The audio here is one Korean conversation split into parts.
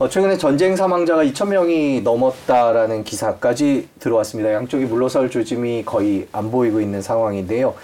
어, 최근에 전쟁 사망자가 2,000명이 넘었다라는 기사까지 들어왔습니다. 양쪽이 물러설 조짐이 거의 안 보이고 있는 상황인데요.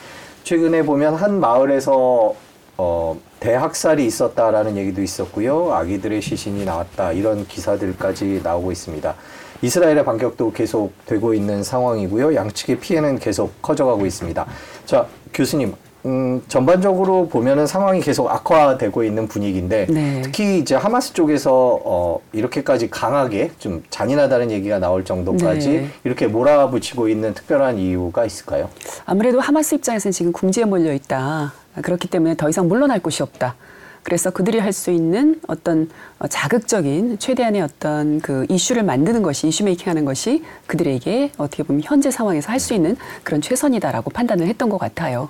최근에 보면 한 마을에서 어, 대학살이 있었다라는 얘기도 있었고요. 아기들의 시신이 나왔다. 이런 기사들까지 나오고 있습니다. 이스라엘의 반격도 계속 되고 있는 상황이고요. 양측의 피해는 계속 커져가고 있습니다. 자, 교수님. 음, 전반적으로 보면은 상황이 계속 악화되고 있는 분위기인데 네. 특히 이제 하마스 쪽에서 어, 이렇게까지 강하게 좀 잔인하다는 얘기가 나올 정도까지 네. 이렇게 몰아붙이고 있는 특별한 이유가 있을까요? 아무래도 하마스 입장에서는 지금 궁지에 몰려 있다. 그렇기 때문에 더 이상 물러날 곳이 없다. 그래서 그들이 할 수 있는 어떤 어, 자극적인 최대한의 어떤 그 이슈를 만드는 것이 이슈 메이킹 하는 것이 그들에게 어떻게 보면 현재 상황에서 할 수 있는 그런 최선이다라고 판단을 했던 것 같아요.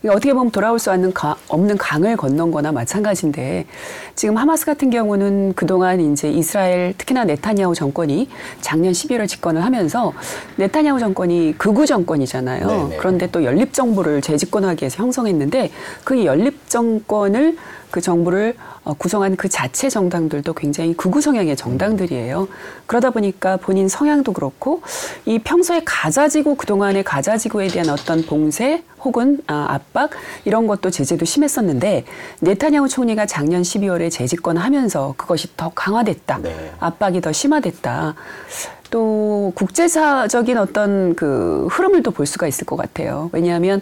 그러니까 어떻게 보면 돌아올 수 없는, 가, 없는 강을 건넌 거나 마찬가지인데 지금 하마스 같은 경우는 그동안 이제 이스라엘 특히나 네타냐후 정권이 작년 11월 집권을 하면서 네타냐후 정권이 극우 정권이잖아요. 네네. 그런데 또 연립 정부를 재집권하기 위해서 형성했는데 그 연립 정권을 그 정부를 어, 구성한 그 자체 정당들도 굉장히 극우 성향의 정당들이에요. 그러다 보니까 본인 성향도 그렇고 이 평소에 가자지구 그동안의 가자지구에 대한 어떤 봉쇄 혹은 아, 압박 이런 것도 제재도 심했었는데 네타냐후 총리가 작년 12월에 재집권하면서 그것이 더 강화됐다. 네. 압박이 더 심화됐다. 또 국제사적인 어떤 그 흐름을 또 볼 수가 있을 것 같아요. 왜냐하면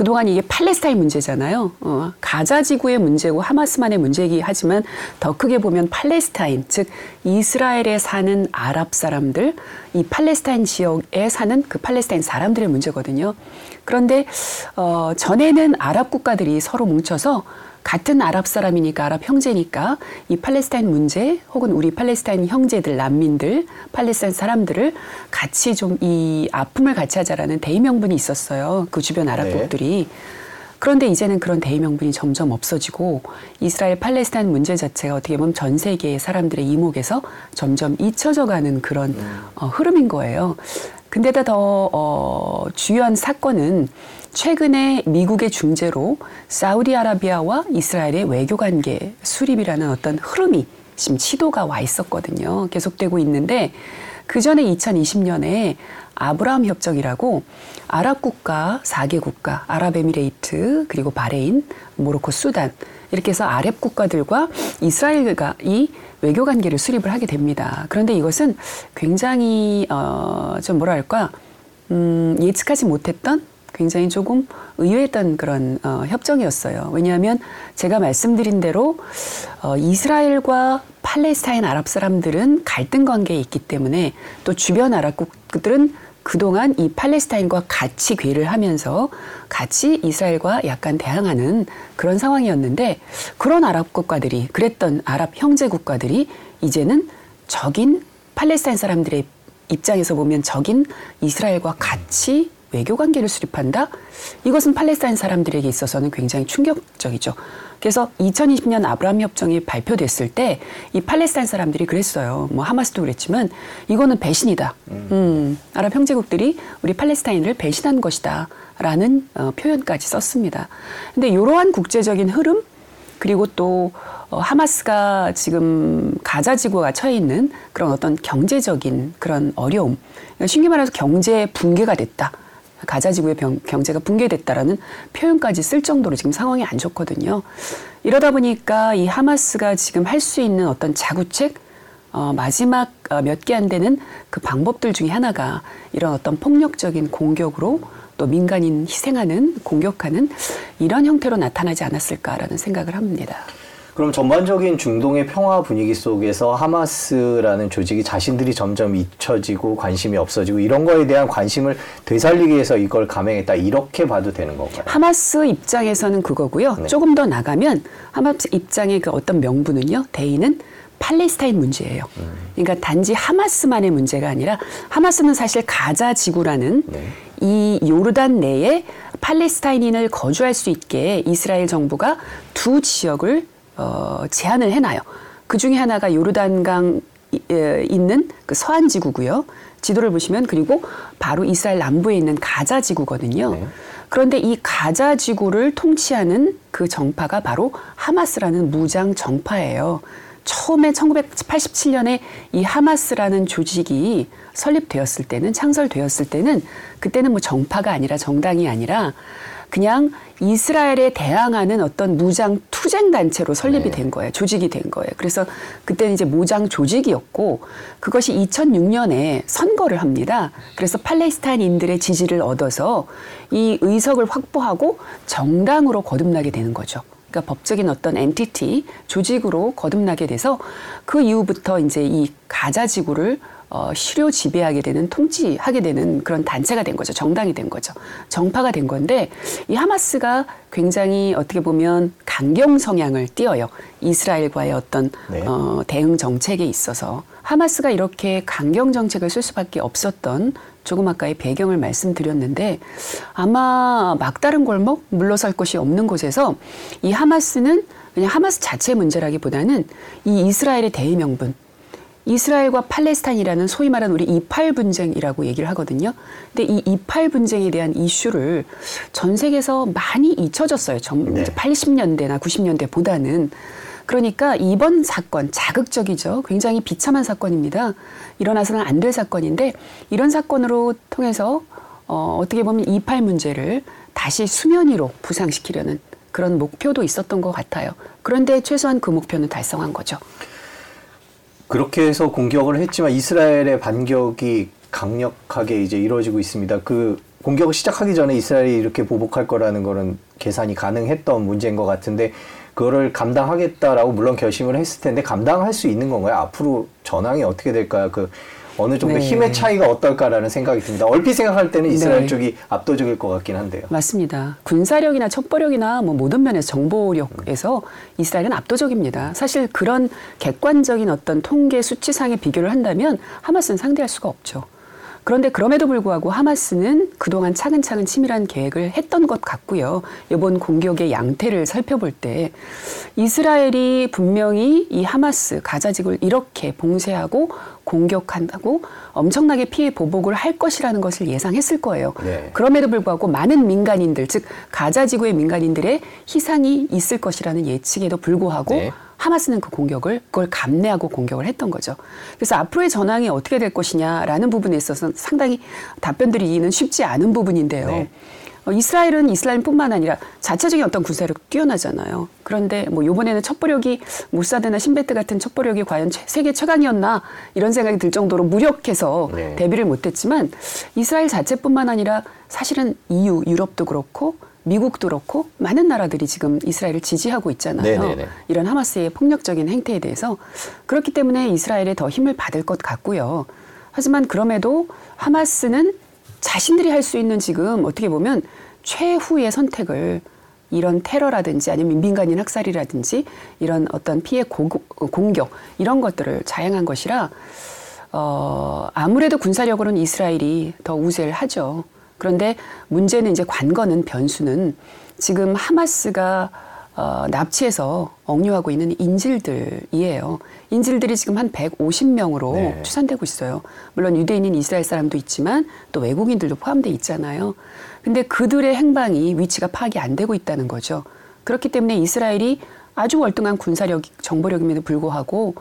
그동안 이게 팔레스타인 문제잖아요. 어, 가자 지구의 문제고 하마스만의 문제이기 하지만 더 크게 보면 팔레스타인, 즉 이스라엘에 사는 아랍 사람들, 이 팔레스타인 지역에 사는 그 팔레스타인 사람들의 문제거든요. 그런데 어, 전에는 아랍 국가들이 서로 뭉쳐서 같은 아랍 사람이니까 아랍 형제니까 이 팔레스타인 문제 혹은 우리 팔레스타인 형제들 난민들 팔레스타인 사람들을 같이 좀 이 아픔을 같이 하자라는 대의 명분이 있었어요. 그 주변 아랍국들이. 그런데 이제는 그런 대의 명분이 점점 없어지고 이스라엘 팔레스타인 문제 자체가 어떻게 보면 전 세계의 사람들의 이목에서 점점 잊혀져 가는 그런 어, 흐름인 거예요. 근데다 더 어, 주요한 사건은 최근에 미국의 중재로 사우디아라비아와 이스라엘의 외교 관계 수립이라는 어떤 흐름이 지금 시도가 와 있었거든요. 계속되고 있는데 그 전에 2020년에 아브라함 협정이라고 아랍 국가 4개 국가, 아랍에미레이트, 그리고 바레인, 모로코, 수단 이렇게 해서 아랍 국가들과 이스라엘과 이 외교 관계를 수립을 하게 됩니다. 그런데 이것은 굉장히 어 좀 뭐랄까 음 예측하지 못했던 굉장히 조금 의외했던 그런 어, 협정이었어요. 왜냐하면 제가 말씀드린 대로 어, 이스라엘과 팔레스타인 아랍 사람들은 갈등 관계에 있기 때문에 또 주변 아랍국들은 그동안 이 팔레스타인과 같이 괴를 하면서 같이 이스라엘과 약간 대항하는 그런 상황이었는데 그런 아랍 국가들이 그랬던 아랍 형제 국가들이 이제는 적인 팔레스타인 사람들의 입장에서 보면 적인 이스라엘과 같이 외교 관계를 수립한다? 이것은 팔레스타인 사람들에게 있어서는 굉장히 충격적이죠. 그래서 2020년 아브라함 협정이 발표됐을 때 이 팔레스타인 사람들이 그랬어요. 뭐 하마스도 그랬지만 이거는 배신이다. 음, 아랍 형제국들이 우리 팔레스타인을 배신한 것이다 라는 어, 표현까지 썼습니다. 근데 이러한 국제적인 흐름 그리고 또 어, 하마스가 지금 가자 지구가 처해 있는 그런 어떤 경제적인 그런 어려움, 그러니까 쉽게 말해서 경제 붕괴가 됐다. 가자 지구의 병, 경제가 붕괴됐다라는 표현까지 쓸 정도로 지금 상황이 안 좋거든요. 이러다 보니까 이 하마스가 지금 할 수 있는 어떤 자구책, 어, 마지막 어, 몇개 안 되는 그 방법들 중에 하나가 이런 어떤 폭력적인 공격으로 또 민간인 희생하는 공격하는 이런 형태로 나타나지 않았을까라는 생각을 합니다. 그럼 전반적인 중동의 평화 분위기 속에서 하마스라는 조직이 자신들이 점점 잊혀지고 관심이 없어지고 이런 거에 대한 관심을 되살리기 위해서 이걸 감행했다 이렇게 봐도 되는 건가요? 하마스 입장에서는 그거고요. 네. 조금 더 나가면 하마스 입장의 그 어떤 명분은요. 대의는 팔레스타인 문제예요. 그러니까 단지 하마스만의 문제가 아니라 하마스는 사실 가자 지구라는 네. 이 요르단 내에 팔레스타인인을 거주할 수 있게 이스라엘 정부가 두 지역을 어, 제한을 해놔요. 그 중에 하나가 요르단강 있는 그 서안 지구고요. 지도를 보시면 그리고 바로 이스라엘 남부에 있는 가자 지구거든요. 네. 그런데 이 가자 지구를 통치하는 그 정파가 바로 하마스라는 무장 정파예요. 처음에 1987년에 이 하마스라는 조직이 설립되었을 때는 창설되었을 때는 그때는 뭐 정파가 아니라 정당이 아니라 그냥 이스라엘에 대항하는 어떤 무장 투쟁 단체로 설립이 네. 된 거예요. 조직이 된 거예요. 그래서 그때는 이제 무장 조직이었고 그것이 2006년에 선거를 합니다. 그래서 팔레스타인인들의 지지를 얻어서 이 의석을 확보하고 정당으로 거듭나게 되는 거죠. 그러니까 법적인 어떤 엔티티 조직으로 거듭나게 돼서 그 이후부터 이제 이 가자 지구를 어, 실효 지배하게 되는 통치하게 되는 그런 단체가 된 거죠. 정당이 된 거죠. 정파가 된 건데 이 하마스가 굉장히 어떻게 보면 강경 성향을 띄어요. 이스라엘과의 어떤 네. 어, 대응 정책에 있어서 하마스가 이렇게 강경 정책을 쓸 수밖에 없었던 조금 아까의 배경을 말씀드렸는데 아마 막다른 골목 물러설 곳이 없는 곳에서 이 하마스는 그냥 하마스 자체 문제라기보다는 이 이스라엘의 대의명분 이스라엘과 팔레스타인이라는 소위 말하는 우리 이팔 분쟁이라고 얘기를 하거든요. 근데 이 이팔 분쟁에 대한 이슈를 전 세계에서 많이 잊혀졌어요. 정, 네. 80년대나 90년대보다는. 그러니까 이번 사건 자극적이죠. 굉장히 비참한 사건입니다. 일어나서는 안 될 사건인데 이런 사건으로 통해서 어, 어떻게 보면 이팔 문제를 다시 수면 위로 부상시키려는 그런 목표도 있었던 것 같아요. 그런데 최소한 그 목표는 달성한 거죠. 그렇게 해서 공격을 했지만 이스라엘의 반격이 강력하게 이제 이루어지고 있습니다. 그 공격을 시작하기 전에 이스라엘이 이렇게 보복할 거라는 거는 계산이 가능했던 문제인 것 같은데 그거를 감당하겠다라고 물론 결심을 했을 텐데 감당할 수 있는 건가요? 앞으로 전황이 어떻게 될까요? 그 어느 정도 네. 힘의 차이가 어떨까라는 생각이 듭니다. 얼핏 생각할 때는 이스라엘 네. 쪽이 압도적일 것 같긴 한데요. 맞습니다. 군사력이나 첩보력이나 뭐 모든 면에서 정보력에서 이스라엘은 압도적입니다. 사실 그런 객관적인 어떤 통계 수치상의 비교를 한다면 하마스는 상대할 수가 없죠. 그런데 그럼에도 불구하고 하마스는 그동안 차근차근 치밀한 계획을 했던 것 같고요. 이번 공격의 양태를 살펴볼 때 이스라엘이 분명히 이 하마스 가자직을 이렇게 봉쇄하고 공격한다고 엄청나게 피해 보복을 할 것이라는 것을 예상했을 거예요. 네. 그럼에도 불구하고 많은 민간인들, 즉 가자 지구의 민간인들의 희생이 있을 것이라는 예측에도 불구하고 네. 하마스는 그 공격을 그걸 감내하고 공격을 했던 거죠. 그래서 앞으로의 전황이 어떻게 될 것이냐라는 부분에 있어서 상당히 답변드리기는 쉽지 않은 부분인데요. 네. 어, 이스라엘은 이스라엘뿐만 아니라 자체적인 어떤 군사력 뛰어나잖아요. 그런데 뭐 이번에는 첩보력이 모사드나 신베트 같은 첩보력이 과연 최- 세계 최강이었나 이런 생각이 들 정도로 무력해서 네. 대비를 못했지만 이스라엘 자체뿐만 아니라 사실은 EU, 유럽도 그렇고 미국도 그렇고 많은 나라들이 지금 이스라엘을 지지하고 있잖아요. 네네네. 이런 하마스의 폭력적인 행태에 대해서 그렇기 때문에 이스라엘에 더 힘을 받을 것 같고요. 하지만 그럼에도 하마스는 자신들이 할 수 있는 지금 어떻게 보면 최후의 선택을 이런 테러라든지 아니면 민간인 학살이라든지 이런 어떤 피해 고, 공격 이런 것들을 자행한 것이라 어, 아무래도 군사력으로는 이스라엘이 더 우세를 하죠. 그런데 문제는 이제 관건은 변수는 지금 하마스가 어, 납치해서 억류하고 있는 인질들이에요. 인질들이 지금 한 150명으로 네. 추산되고 있어요. 물론 유대인인 이스라엘 사람도 있지만 또 외국인들도 포함돼 있잖아요. 근데 그들의 행방이 위치가 파악이 안 되고 있다는 거죠. 그렇기 때문에 이스라엘이 아주 월등한 군사력, 정보력임에도 불구하고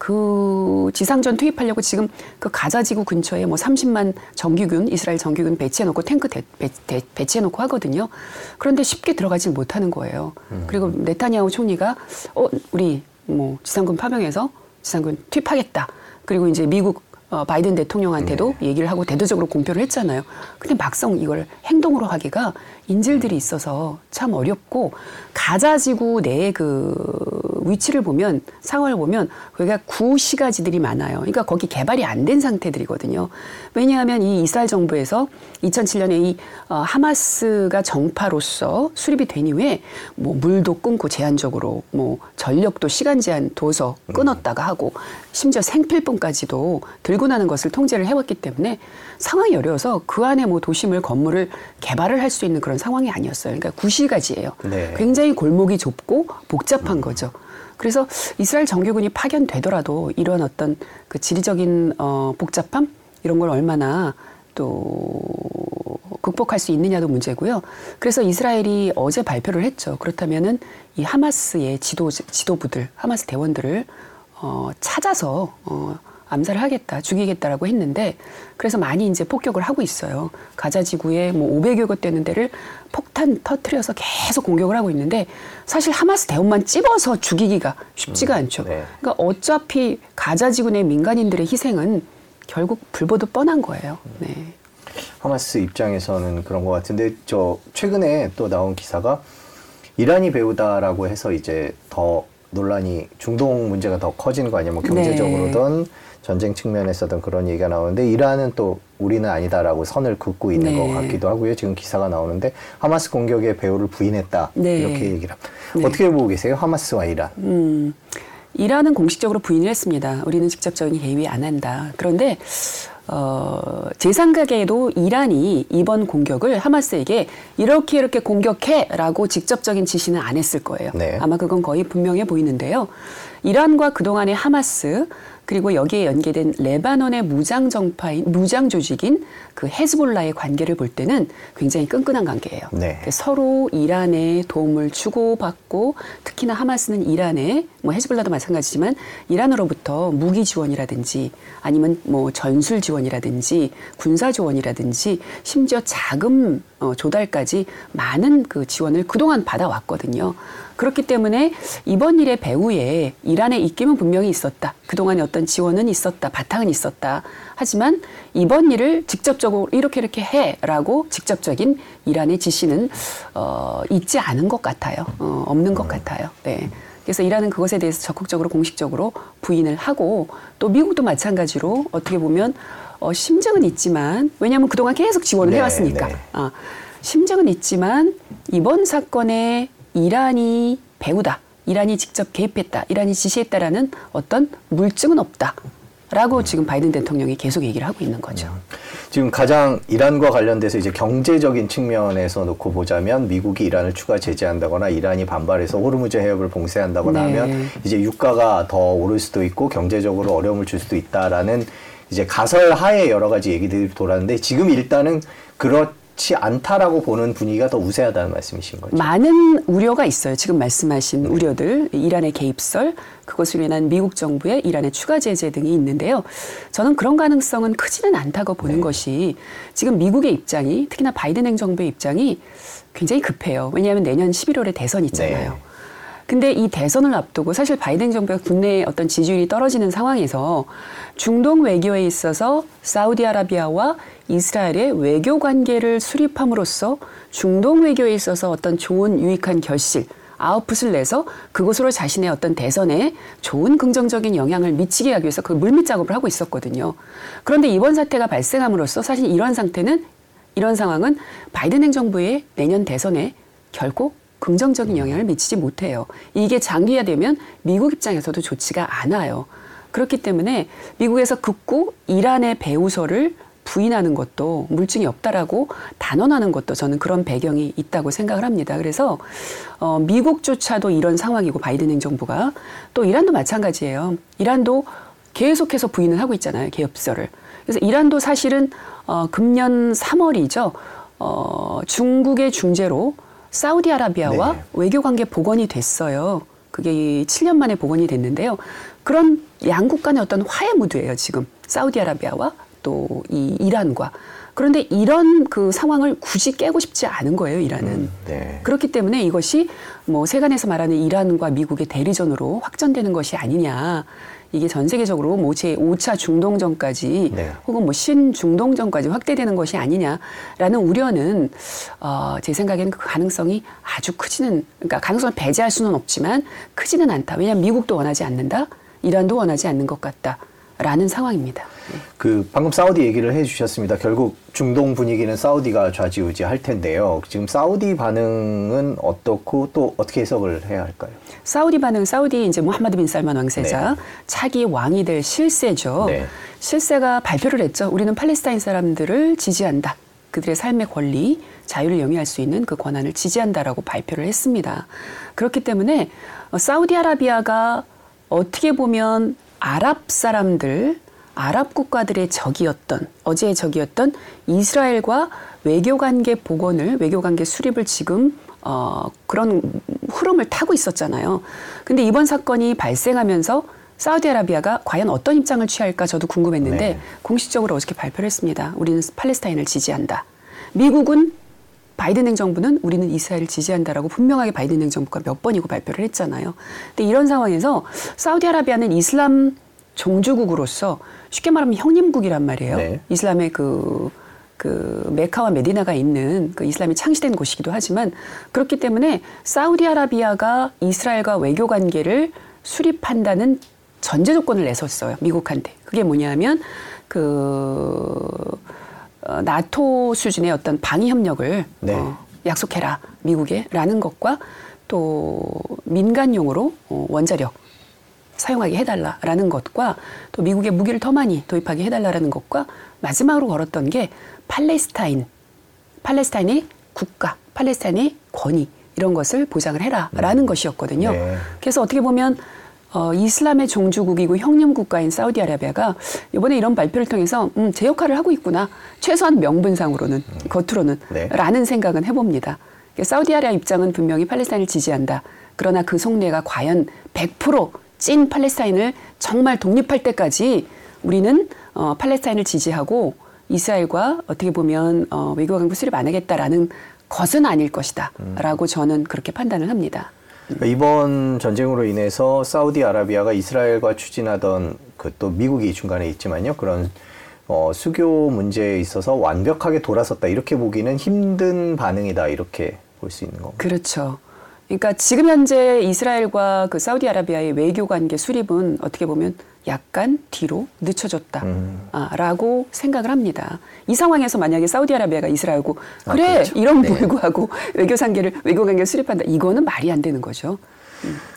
그 지상전 투입하려고 지금 그 가자지구 근처에 뭐 30만 정규군 이스라엘 정규군 배치해놓고 탱크 대, 배, 대, 배치해놓고 하거든요. 그런데 쉽게 들어가지 못하는 거예요. 그리고 네타냐후 총리가 어 우리 뭐 지상군 파병해서 지상군 투입하겠다. 그리고 이제 미국 어, 바이든 대통령한테도 얘기를 하고 대대적으로 공표를 했잖아요. 근데 막상 이걸 행동으로 하기가 인질들이 있어서 참 어렵고 가자지구 내의 그 위치를 보면 상황을 보면 거기가 구시가지들이 많아요. 그러니까 거기 개발이 안 된 상태들이거든요. 왜냐하면 이 이스라엘 정부에서 2007년에 이 어, 하마스가 정파로서 수립이 된 이후에 뭐 물도 끊고 제한적으로 뭐 전력도 시간 제한 둬서 끊었다가 하고 심지어 생필품까지도 들고 나는 것을 통제를 해왔기 때문에 상황이 어려워서 그 안에 뭐 도심을 건물을 개발을 할 수 있는 그런 상황이 아니었어요. 그러니까 구시가지예요. 네. 굉장히 골목이 좁고 복잡한 거죠. 그래서 이스라엘 정규군이 파견되더라도 이런 어떤 그 지리적인 어, 복잡함 이런 걸 얼마나 또 극복할 수 있느냐도 문제고요. 그래서 이스라엘이 어제 발표를 했죠. 그렇다면은 이 하마스의 지도 지도부들, 하마스 대원들을 어, 찾아서 어, 암살을 하겠다, 죽이겠다라고 했는데 그래서 많이 이제 폭격을 하고 있어요. 가자 지구에 뭐 500여 곳 되는 데를 폭탄 터트려서 계속 공격을 하고 있는데 사실 하마스 대원만 찝어서 죽이기가 쉽지가 않죠. 네. 그러니까 어차피 가자 지구 내 민간인들의 희생은 결국 불보듯 뻔한 거예요. 네. 하마스 입장에서는 그런 것 같은데 저 최근에 또 나온 기사가 이란이 배우다라고 해서 이제 더 논란이 중동 문제가 더 커지는 거 아니냐 뭐 경제적으로든 전쟁 측면에서든 그런 얘기가 나오는데 이란은 또 우리는 아니다라고 선을 긋고 있는 네. 것 같기도 하고요. 지금 기사가 나오는데 하마스 공격의 배후를 부인했다 네. 이렇게 얘기를 합니다. 네. 어떻게 보고 계세요? 하마스와 이란. 음, 이란은 공식적으로 부인을 했습니다. 우리는 직접적인 개입이 안 한다. 그런데 어, 제 생각에도 이란이 이번 공격을 하마스에게 이렇게 이렇게 공격해라고 직접적인 지시는 안 했을 거예요. 네. 아마 그건 거의 분명해 보이는데요. 이란과 그동안의 하마스 그리고 여기에 연계된 레바논의 무장 정파인 무장 조직인 그 헤즈볼라의 관계를 볼 때는 굉장히 끈끈한 관계예요. 네. 서로 이란에 도움을 주고받고 특히나 하마스는 이란에 뭐 헤즈볼라도 마찬가지지만 이란으로부터 무기 지원이라든지 아니면 뭐 전술 지원이라든지 군사 지원이라든지 심지어 자금 어, 조달까지 많은 그 지원을 그동안 받아왔거든요. 그렇기 때문에 이번 일의 배후에 이란의 입김은 분명히 있었다. 그동안의 어떤 지원은 있었다. 바탕은 있었다. 하지만 이번 일을 직접적으로 이렇게 이렇게 해라고 직접적인 이란의 지시는 어, 있지 않은 것 같아요. 어, 없는 것 같아요. 네. 그래서 이란은 그것에 대해서 적극적으로 공식적으로 부인을 하고 또 미국도 마찬가지로 어떻게 보면 어, 심증은 있지만 왜냐하면 그동안 계속 지원을 네, 해왔으니까 네. 아, 심증은 있지만 이번 사건에 이란이 배우다, 이란이 직접 개입했다, 이란이 지시했다라는 어떤 물증은 없다. 라고 지금 바이든 대통령이 계속 얘기를 하고 있는 거죠. 지금 가장 이란과 관련돼서 이제 경제적인 측면에서 놓고 보자면 미국이 이란을 추가 제재한다거나 이란이 반발해서 호르무즈 해협을 봉쇄한다거나 네. 하면 이제 유가가 더 오를 수도 있고 경제적으로 어려움을 줄 수도 있다라는 이제 가설 하에 여러 가지 얘기들이 돌았는데 지금 일단은 그렇 지 않다라고 보는 분위기가 더 우세하다는 말씀이신 거죠. 많은 우려가 있어요. 지금 말씀하신 우려들, 이란의 개입설, 그것으로 인한 미국 정부의 이란의 추가 제재 등이 있는데요. 저는 그런 가능성은 크지는 않다고 보는 네. 것이 지금 미국의 입장이 특히나 바이든 행정부의 입장이 굉장히 급해요. 왜냐하면 내년 11월에 대선이 있잖아요. 네. 근데 이 대선을 앞두고 사실 바이든 정부가 국내의 어떤 지지율이 떨어지는 상황에서 중동 외교에 있어서 사우디아라비아와 이스라엘의 외교 관계를 수립함으로써 중동 외교에 있어서 어떤 좋은 유익한 결실 아웃풋을 내서 그곳으로 자신의 어떤 대선에 좋은 긍정적인 영향을 미치게 하기 위해서 그 물밑 작업을 하고 있었거든요. 그런데 이번 사태가 발생함으로써 사실 이런 상태는 이런 상황은 바이든 행정부의 내년 대선에 결코 긍정적인 영향을 미치지 못해요. 이게 장기화되면 미국 입장에서도 좋지가 않아요. 그렇기 때문에 미국에서 극구 이란의 배후설을 부인하는 것도 물증이 없다라고 단언하는 것도 저는 그런 배경이 있다고 생각을 합니다. 그래서 어, 미국조차도 이런 상황이고 바이든 행정부가 또 이란도 마찬가지예요. 이란도 계속해서 부인을 하고 있잖아요. 개업설을. 그래서 이란도 사실은 어, 금년 3월이죠. 어, 중국의 중재로 사우디아라비아와 네. 외교 관계 복원이 됐어요. 그게 7년 만에 복원이 됐는데요. 그런 양국 간의 어떤 화해 무드예요, 지금. 사우디아라비아와 또 이 이란과. 그런데 이런 그 상황을 굳이 깨고 싶지 않은 거예요, 이란은. 음, 네. 그렇기 때문에 이것이 뭐 세간에서 말하는 이란과 미국의 대리전으로 확전되는 것이 아니냐. 이게 전 세계적으로 뭐 제 5차 중동전까지 네. 혹은 뭐 신중동전까지 확대되는 것이 아니냐라는 우려는 어, 제 생각에는 그 가능성이 아주 크지는 그러니까 가능성을 배제할 수는 없지만 크지는 않다. 왜냐하면 미국도 원하지 않는다. 이란도 원하지 않는 것 같다 라는 상황입니다. 네. 그 방금 사우디 얘기를 해주셨습니다. 결국 중동 분위기는 사우디가 좌지우지할 텐데요. 지금 사우디 반응은 어떻고 또 어떻게 해석을 해야 할까요? 사우디 반응, 사우디 이제 무하마드 빈 살만 왕세자 네. 차기 왕이 될 실세죠. 네. 실세가 발표를 했죠. 우리는 팔레스타인 사람들을 지지한다. 그들의 삶의 권리, 자유를 영위할 수 있는 그 권한을 지지한다라고 발표를 했습니다. 그렇기 때문에 어, 사우디아라비아가 어떻게 보면 아랍 사람들, 아랍 국가들의 적이었던 어제의 적이었던 이스라엘과 외교 관계 복원을 외교 관계 수립을 지금 어, 그런 흐름을 타고 있었잖아요. 근데 이번 사건이 발생하면서 사우디아라비아가 과연 어떤 입장을 취할까 저도 궁금했는데 네. 공식적으로 어저께 발표를 했습니다. 우리는 팔레스타인을 지지한다. 미국은 바이든 행정부는 우리는 이스라엘을 지지한다라고 분명하게 바이든 행정부가 몇 번이고 발표를 했잖아요. 근데 이런 상황에서 사우디아라비아는 이슬람 종주국으로서 쉽게 말하면 형님국이란 말이에요. 네. 이슬람의 그, 그 메카와 메디나가 있는 그 이슬람이 창시된 곳이기도 하지만 그렇기 때문에 사우디아라비아가 이스라엘과 외교 관계를 수립한다는 전제 조건을 내섰어요. 미국한테. 그게 뭐냐면 그 어, 나토 수준의 어떤 방위 협력을 네. 어, 약속해라 미국에라는 것과 또 민간용으로 어, 원자력 사용하게 해달라라는 것과 또 미국의 무기를 더 많이 도입하게 해달라라는 것과 마지막으로 걸었던 게 팔레스타인, 팔레스타인의 국가, 팔레스타인의 권위 이런 것을 보장을 해라라는 것이었거든요. 네. 그래서 어떻게 보면 어, 이슬람의 종주국이고 형님 국가인 사우디아라비아가 이번에 이런 발표를 통해서 음, 제 역할을 하고 있구나. 최소한 명분상으로는 겉으로는 네. 라는 생각은 해봅니다. 사우디아라비아 입장은 분명히 팔레스타인을 지지한다. 그러나 그 속내가 과연 100%찐 팔레스타인을 정말 독립할 때까지 우리는 어, 팔레스타인을 지지하고 이스라엘과 어떻게 보면 어, 외교 강국 수립 안 하겠다라는 것은 아닐 것이다라고 저는 그렇게 판단을 합니다. 그러니까 이번 전쟁으로 인해서 사우디아라비아가 이스라엘과 추진하던 그 또 미국이 중간에 있지만요. 그런 어, 수교 문제에 있어서 완벽하게 돌아섰다 이렇게 보기는 힘든 반응이다 이렇게 볼 수 있는 건가요? 그렇죠. 그러니까 지금 현재 이스라엘과 그 사우디아라비아의 외교 관계 수립은 어떻게 보면 약간 뒤로 늦춰졌다라고 생각을 합니다. 이 상황에서 만약에 사우디아라비아가 이스라엘고 아, 그래 그렇죠. 이런 네. 불구하고 외교 관계를 외교 관계를 수립한다 이거는 말이 안 되는 거죠.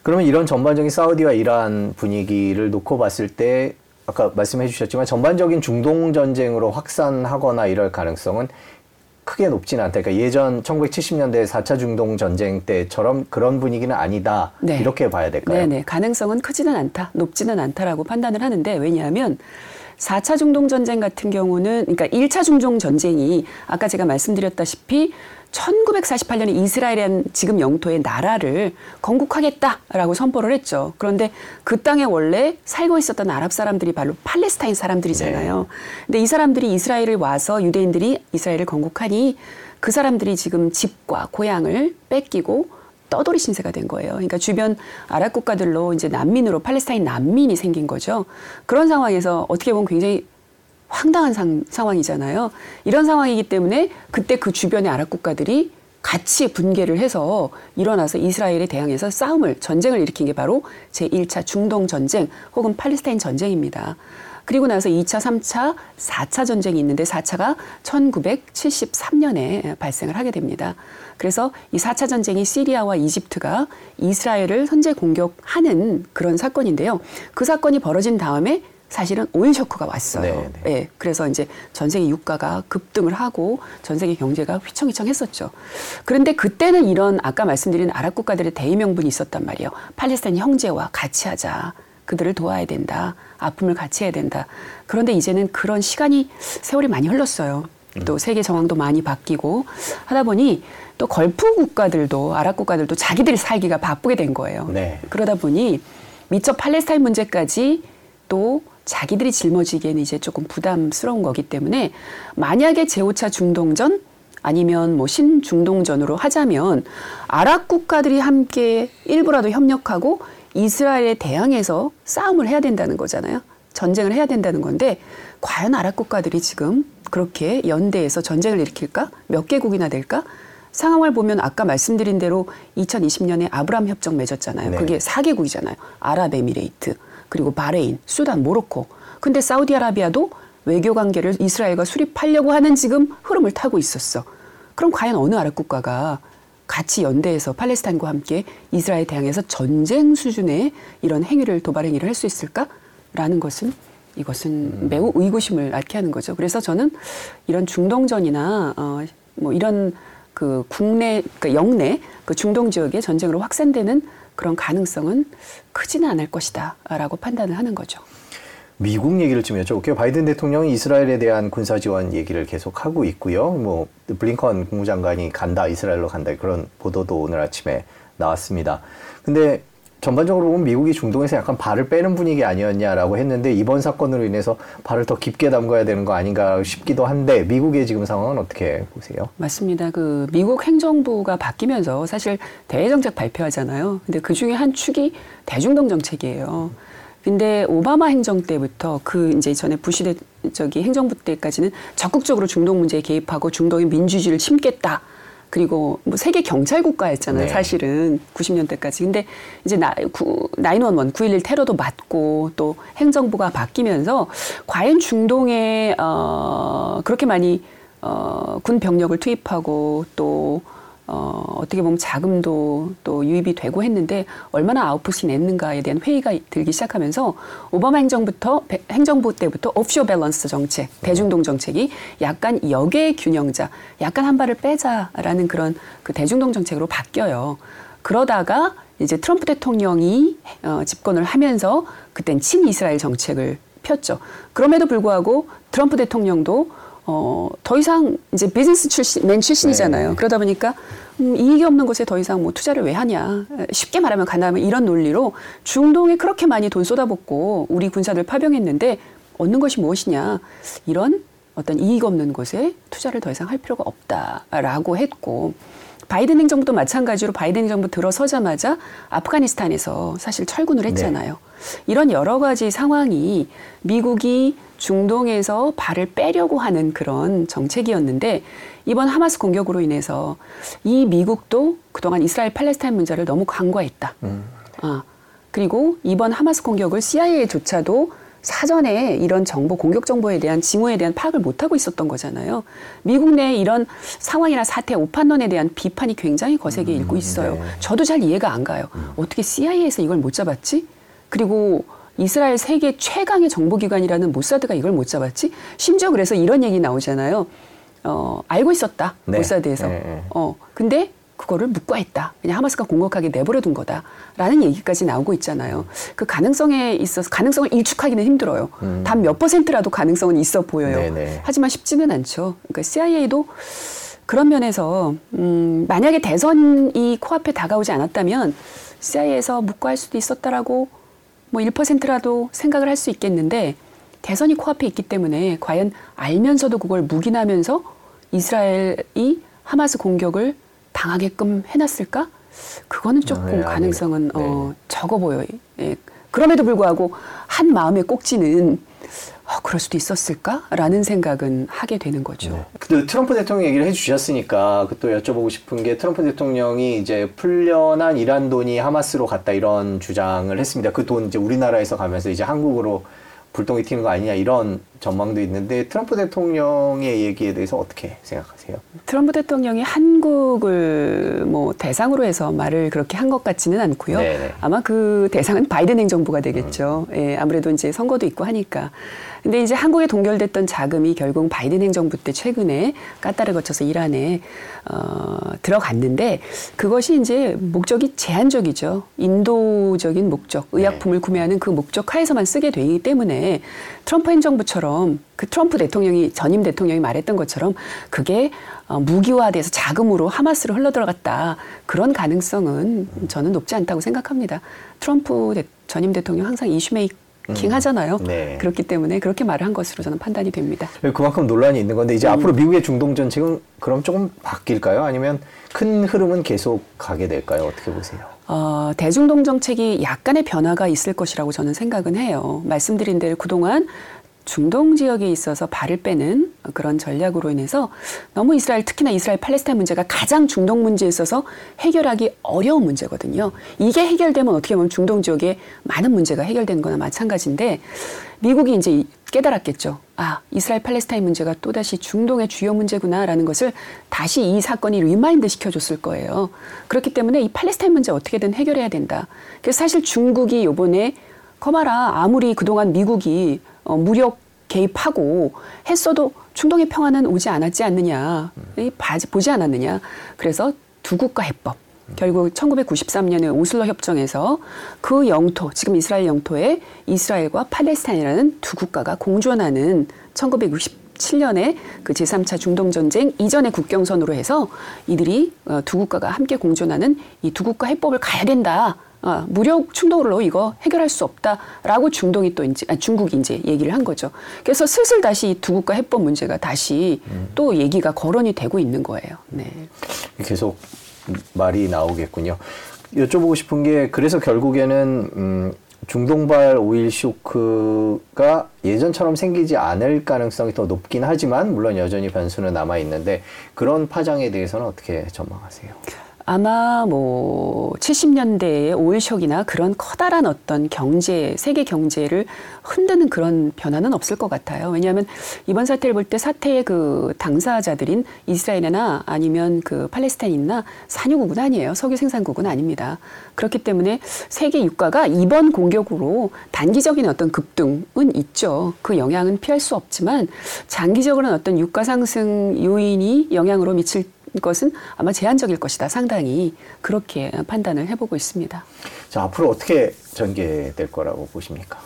그러면 이런 전반적인 사우디와 이란 분위기를 놓고 봤을 때 아까 말씀해 주셨지만 전반적인 중동 전쟁으로 확산하거나 이럴 가능성은 크게 높지는 않다. 그러니까 예전 1970년대 4차 중동 전쟁 때처럼 그런 분위기는 아니다. 네. 이렇게 봐야 될까요? 네네. 가능성은 크지는 않다, 높지는 않다라고 판단을 하는데 왜냐하면 4차 중동 전쟁 같은 경우는 그러니까 1차 중동 전쟁이 아까 제가 말씀드렸다시피 1948년에 이스라엘이라는 지금 영토의 나라를 건국하겠다라고 선포를 했죠. 그런데 그 땅에 원래 살고 있었던 아랍 사람들이 바로 팔레스타인 사람들이잖아요. 근데 이 사람들이 이스라엘을 와서 유대인들이 이스라엘을 건국하니 그 사람들이 지금 집과 고향을 뺏기고 떠돌이 신세가 된 거예요. 그러니까 주변 아랍 국가들로 이제 난민으로 팔레스타인 난민이 생긴 거죠. 그런 상황에서 어떻게 보면 굉장히 황당한 상, 상황이잖아요. 이런 상황이기 때문에 그때 그 주변의 아랍 국가들이 같이 분개를 해서 일어나서 이스라엘에 대항해서 싸움을 전쟁을 일으킨 게 바로 제1차 중동 전쟁 혹은 팔레스타인 전쟁입니다. 그리고 나서 2차, 3차, 4차 전쟁이 있는데 4차가 1973년에 발생을 하게 됩니다. 그래서 이 4차 전쟁이 시리아와 이집트가 이스라엘을 선제 공격하는 그런 사건인데요. 그 사건이 벌어진 다음에 사실은 오일 쇼크가 왔어요. 네, 네. 예, 그래서 이제 전 세계 유가가 급등을 하고 전 세계 경제가 휘청휘청했었죠. 그런데 그때는 이런 아까 말씀드린 아랍 국가들의 대의 명분이 있었단 말이에요. 팔레스타인 형제와 같이 하자. 그들을 도와야 된다. 아픔을 같이 해야 된다. 그런데 이제는 그런 시간이 세월이 많이 흘렀어요. 또 세계 정황도 많이 바뀌고 하다 보니 또 걸프 국가들도 아랍 국가들도 자기들이 살기가 바쁘게 된 거예요. 네. 그러다 보니 미처 팔레스타인 문제까지 또 자기들이 짊어지기에는 이제 조금 부담스러운 거기 때문에 만약에 제5차 중동전 아니면 뭐 신중동전으로 하자면 아랍 국가들이 함께 일부라도 협력하고 이스라엘에 대항해서 싸움을 해야 된다는 거잖아요. 전쟁을 해야 된다는 건데 과연 아랍 국가들이 지금 그렇게 연대해서 전쟁을 일으킬까? 몇 개국이나 될까? 상황을 보면 아까 말씀드린 대로 2020년에 아브라함 협정 맺었잖아요. 네. 그게 4개국이잖아요. 아랍에미레이트, 그리고 바레인, 수단, 모로코. 근데 사우디아라비아도 외교 관계를 이스라엘과 수립하려고 하는 지금 흐름을 타고 있었어. 그럼 과연 어느 아랍 국가가 같이 연대해서 팔레스타인과 함께 이스라엘 대항해서 전쟁 수준의 이런 행위를 도발 행위를 할 수 있을까라는 것은 이것은 매우 의구심을 낳게 하는 거죠. 그래서 저는 이런 중동전이나 어, 뭐 이런 그 국내 그 영내 그 중동 지역의 전쟁으로 확산되는 그런 가능성은 크지는 않을 것이다라고 판단을 하는 거죠. 미국 얘기를 좀 여쭤볼게요. 바이든 대통령이 이스라엘에 대한 군사 지원 얘기를 계속 하고 있고요. 뭐 블링컨 국무장관이 간다, 이스라엘로 간다 그런 보도도 오늘 아침에 나왔습니다. 근데 전반적으로 보면 미국이 중동에서 약간 발을 빼는 분위기 아니었냐라고 했는데 이번 사건으로 인해서 발을 더 깊게 담가야 되는 거 아닌가 싶기도 한데 미국의 지금 상황은 어떻게 보세요? 맞습니다. 그 미국 행정부가 바뀌면서 사실 대외 정책 발표하잖아요. 근데 그 중에 한 축이 대중동 정책이에요. 근데 오바마 행정 때부터 그 이제 전에 부시 대 저기 행정부 때까지는 적극적으로 중동 문제에 개입하고 중동의 민주주의를 심겠다. 그리고 뭐 세계 경찰 국가였잖아요. 네. 사실은 90년대까지. 근데 이제 나, 구, 911, 9.11 테러도 맞고 또 행정부가 바뀌면서 과연 중동에 어, 그렇게 많이 어, 군 병력을 투입하고 또 어, 어떻게 보면 자금도 또 유입이 되고 했는데 얼마나 아웃풋이 냈는가에 대한 회의가 들기 시작하면서 오바마 행정부터 배- 행정부 때부터 옵쇼 밸런스 정책, 대중동 정책이 약간 역의 균형자, 약간 한 발을 빼자라는 그런 그 대중동 정책으로 바뀌어요. 그러다가 이제 트럼프 대통령이 어, 집권을 하면서 그땐 친이스라엘 정책을 폈죠. 그럼에도 불구하고 트럼프 대통령도 어, 더 이상 이제 비즈니스 출신, 맨 출신이잖아요. 네. 그러다 보니까 음, 이익이 없는 곳에 더 이상 뭐 투자를 왜 하냐. 에, 쉽게 말하면 가나면 이런 논리로 중동에 그렇게 많이 돈 쏟아붓고 우리 군사들 파병했는데 얻는 것이 무엇이냐. 이런 어떤 이익 없는 곳에 투자를 더 이상 할 필요가 없다라고 했고 바이든 행정부도 마찬가지로 바이든 행정부 들어서자마자 아프가니스탄에서 사실 철군을 했잖아요. 이런 여러 가지 상황이 미국이 중동에서 발을 빼려고 하는 그런 정책이었는데 이번 하마스 공격으로 인해서 이 미국도 그동안 이스라엘 팔레스타인 문제를 너무 간과했다. 아, 그리고 이번 하마스 공격을 CIA조차도 사전에 이런 정보, 공격 정보에 대한 징후에 대한 파악을 못 하고 있었던 거잖아요. 미국 내 이런 상황이나 사태, 오판론에 대한 비판이 굉장히 거세게 일고 있어요. 네. 저도 잘 이해가 안 가요. 어떻게 CIA에서 이걸 못 잡았지? 그리고 이스라엘 세계 최강의 정보기관이라는 모사드가 이걸 못 잡았지? 심지어 그래서 이런 얘기 나오잖아요. 어, 알고 있었다. 네. 모사드에서. 네, 네. 어, 근데 그거를 묵과했다. 그냥 하마스가 공격하게 내버려 둔 거다라는 얘기까지 나오고 있잖아요. 그 가능성에 있어서 가능성을 일축하기는 힘들어요. 단몇 퍼센트라도 가능성은 있어 보여요. 음. 네네. 하지만 쉽지는 않죠. 그러니까 CIA도 그런 면에서 음, 만약에 대선이 코앞에 다가오지 않았다면 CIA에서 묵과할 수도 있었다라고 뭐 1%라도 생각을 할 수 있겠는데 대선이 코앞에 있기 때문에 과연 알면서도 그걸 묵인하면서 이스라엘이 하마스 공격을 당하게끔 해놨을까? 그거는 조금 네, 아니, 가능성은 네. 어, 적어 보여요. 예. 그럼에도 불구하고 한 마음에 꼭지는 어, 그럴 수도 있었을까라는 생각은 하게 되는 거죠. 그 트럼프 대통령 얘기를 해주셨으니까 그또 여쭤보고 싶은 게 트럼프 대통령이 이제 풀려난 이란 돈이 하마스로 갔다 이런 주장을 했습니다. 그 돈 이제 우리나라에서 가면서 이제 한국으로 불똥이 튀는 거 아니냐 이런 전망도 있는데 트럼프 대통령의 얘기에 대해서 어떻게 생각하세요? 트럼프 대통령이 한국을 뭐 대상으로 해서 말을 그렇게 한 것 같지는 않고요. 네네. 아마 그 대상은 바이든 행정부가 되겠죠. 예, 아무래도 이제 선거도 있고 하니까. 근데 이제 한국에 동결됐던 자금이 결국 바이든 행정부 때 최근에 까따를 거쳐서 이란에 어, 들어갔는데 그것이 이제 목적이 제한적이죠. 인도적인 목적, 의약품을 구매하는 그 목적 하에서만 쓰게 되기 때문에 트럼프 행정부처럼 그 트럼프 대통령이 전임 대통령이 말했던 것처럼 그게 어, 무기화돼서 자금으로 하마스로 흘러들어갔다 그런 가능성은 저는 높지 않다고 생각합니다. 트럼프 대- 전임 대통령 항상 이슈 메이 킹 하잖아요. 네. 그렇기 때문에 그렇게 말을 한 것으로 저는 판단이 됩니다. 그만큼 논란이 있는 건데 이제 앞으로 미국의 중동 정책은 그럼 조금 바뀔까요? 아니면 큰 흐름은 계속 가게 될까요? 어떻게 보세요? 어, 대중동 정책이 약간의 변화가 있을 것이라고 저는 생각은 해요. 말씀드린 대로 그동안 중동 지역에 있어서 발을 빼는 그런 전략으로 인해서 너무 이스라엘 특히나 이스라엘 팔레스타인 문제가 가장 중동 문제에 있어서 해결하기 어려운 문제거든요. 이게 해결되면 어떻게 보면 중동 지역에 많은 문제가 해결되는 거나 마찬가지인데 미국이 이제 깨달았겠죠. 아, 이스라엘 팔레스타인 문제가 또다시 중동의 주요 문제구나라는 것을 다시 이 사건이 remind 시켜줬을 거예요. 그렇기 때문에 이 팔레스타인 문제 어떻게든 해결해야 된다. 그래서 사실 중국이 요번에 커마라 아무리 그동안 미국이 어, 무력 개입하고 했어도 중동의 평화는 오지 않았지 않느냐, 이 봐- 보지 않았느냐. 그래서 두 국가 해법. 결국 1993년에 오슬로 협정에서 그 영토, 지금 이스라엘 영토에 이스라엘과 팔레스타인이라는 두 국가가 공존하는 2017년에 그 제3차 중동 전쟁 이전의 국경선으로 해서 이들이 어, 두 국가가 함께 공존하는 이 두 국가 해법을 가야 된다. 어, 무력 충돌로 이거 해결할 수 없다라고 중동이 또 이제 아, 중국이 이제 얘기를 한 거죠. 그래서 슬슬 다시 이 두 국가 해법 문제가 다시 또 얘기가 거론이 되고 있는 거예요. 네. 계속 말이 나오겠군요. 여쭤보고 싶은 게 그래서 결국에는 음, 중동발 오일 쇼크가 예전처럼 생기지 않을 가능성이 더 높긴 하지만 물론 여전히 변수는 남아 있는데 그런 파장에 대해서는 어떻게 전망하세요? 아마 뭐 70년대의 오일쇼크나 그런 커다란 어떤 경제, 세계 경제를 흔드는 그런 변화는 없을 것 같아요. 왜냐하면 이번 사태를 볼 때 사태의 그 당사자들인 이스라엘이나 아니면 그 팔레스타인이나 산유국은 아니에요. 석유 생산국은 아닙니다. 그렇기 때문에 세계 유가가 이번 공격으로 단기적인 어떤 급등은 있죠. 그 영향은 피할 수 없지만 장기적으로는 어떤 유가 상승 요인이 영향으로 미칠 것은 아마 제한적일 것이다. 상당히 그렇게 판단을 해보고 있습니다. 자, 앞으로 어떻게 전개될 거라고 보십니까?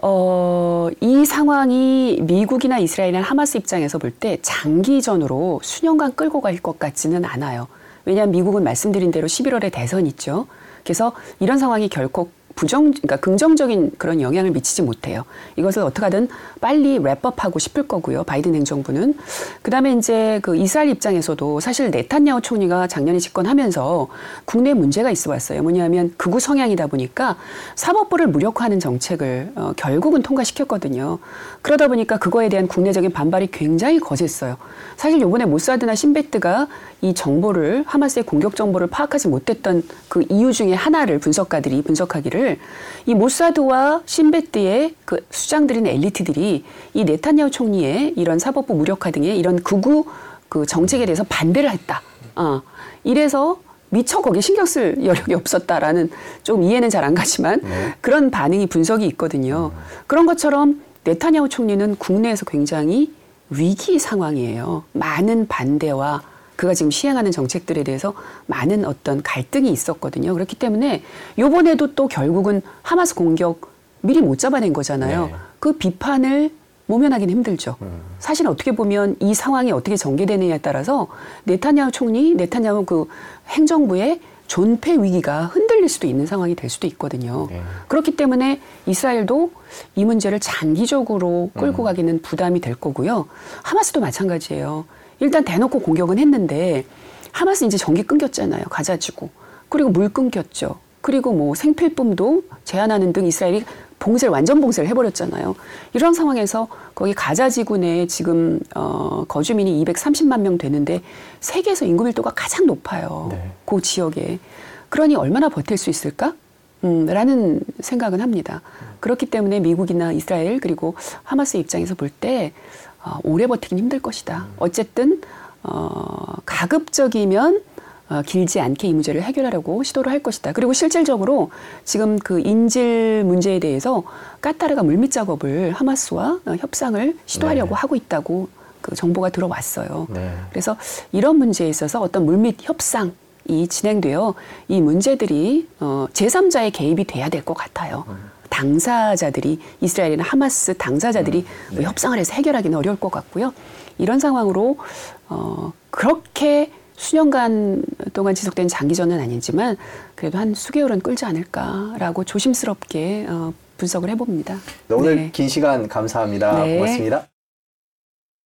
어, 이 상황이 미국이나 이스라엘이나 하마스 입장에서 볼 때 장기전으로 수년간 끌고 갈 것 같지는 않아요. 왜냐하면 미국은 말씀드린 대로 11월에 대선 있죠. 그래서 이런 상황이 결코 부정, 그러니까 긍정적인 그런 영향을 미치지 못해요. 이것을 어떻게든 빨리 랩업하고 싶을 거고요. 바이든 행정부는. 그 다음에 이제 그 이스라엘 입장에서도 사실 네탄야후 총리가 작년에 집권하면서 국내 문제가 있어 왔어요. 뭐냐면 극우 성향이다 보니까 사법부를 무력화하는 정책을 어, 결국은 통과시켰거든요. 그러다 보니까 그거에 대한 국내적인 반발이 굉장히 거셌어요. 사실 요번에 모사드나 신베트가 이 정보를 하마스의 공격 정보를 파악하지 못했던 그 이유 중에 하나를 분석가들이 분석하기를 이 모사드와 신베트의 그 수장들인 엘리트들이 이 네타냐후 총리의 이런 사법부 무력화 등의 이런 극우 그 정책에 대해서 반대를 했다. 어. 이래서 미처 거기에 신경 쓸 여력이 없었다라는 좀 이해는 잘 안 가지만 네. 그런 반응이 분석이 있거든요. 그런 것처럼 네타냐후 총리는 국내에서 굉장히 위기 상황이에요. 많은 반대와 그가 지금 시행하는 정책들에 대해서 많은 어떤 갈등이 있었거든요. 그렇기 때문에 요번에도 또 결국은 하마스 공격 미리 못 잡아낸 거잖아요. 네. 그 비판을 모면하기는 힘들죠. 사실 어떻게 보면 이 상황이 어떻게 전개되느냐에 따라서 네타냐후 총리, 네타냐후 그 행정부의 존폐 위기가 흔들릴 수도 있는 상황이 될 수도 있거든요. 네. 그렇기 때문에 이스라엘도 이 문제를 장기적으로 끌고 가기는 부담이 될 거고요. 하마스도 마찬가지예요. 일단 대놓고 공격은 했는데 하마스 이제 전기 끊겼잖아요. 가자 지구. 그리고 물 끊겼죠. 그리고 뭐 생필품도 제한하는 등 이스라엘이 봉쇄를 완전 봉쇄를 해버렸잖아요. 이런 상황에서 거기 가자 지구 내에 지금 어, 거주민이 230만 명 되는데 세계에서 인구 밀도가 가장 높아요. 네. 그 지역에. 그러니 얼마나 버틸 수 있을까? 음, 라는 생각은 합니다. 그렇기 때문에 미국이나 이스라엘 그리고 하마스 입장에서 볼 때 어, 오래 버티긴 힘들 것이다. 어쨌든 어, 가급적이면 어, 길지 않게 이 문제를 해결하려고 시도를 할 것이다. 그리고 실질적으로 지금 그 인질 문제에 대해서 까타르가 물밑 작업을 하마스와 어, 협상을 시도하려고 네. 하고 있다고 그 정보가 들어왔어요. 네. 그래서 이런 문제에 있어서 어떤 물밑 협상 이 진행되어 이 문제들이 어, 제3자의 개입이 돼야 될 것 같아요. 당사자들이 이스라엘이나 하마스 당사자들이 뭐 협상을 해서 해결하기는 어려울 것 같고요. 이런 상황으로 어, 그렇게 수년간 동안 지속된 장기전은 아니지만 그래도 한 수개월은 끌지 않을까라고 조심스럽게 어, 분석을 해봅니다. 네, 오늘 네. 긴 시간 감사합니다. 네. 고맙습니다.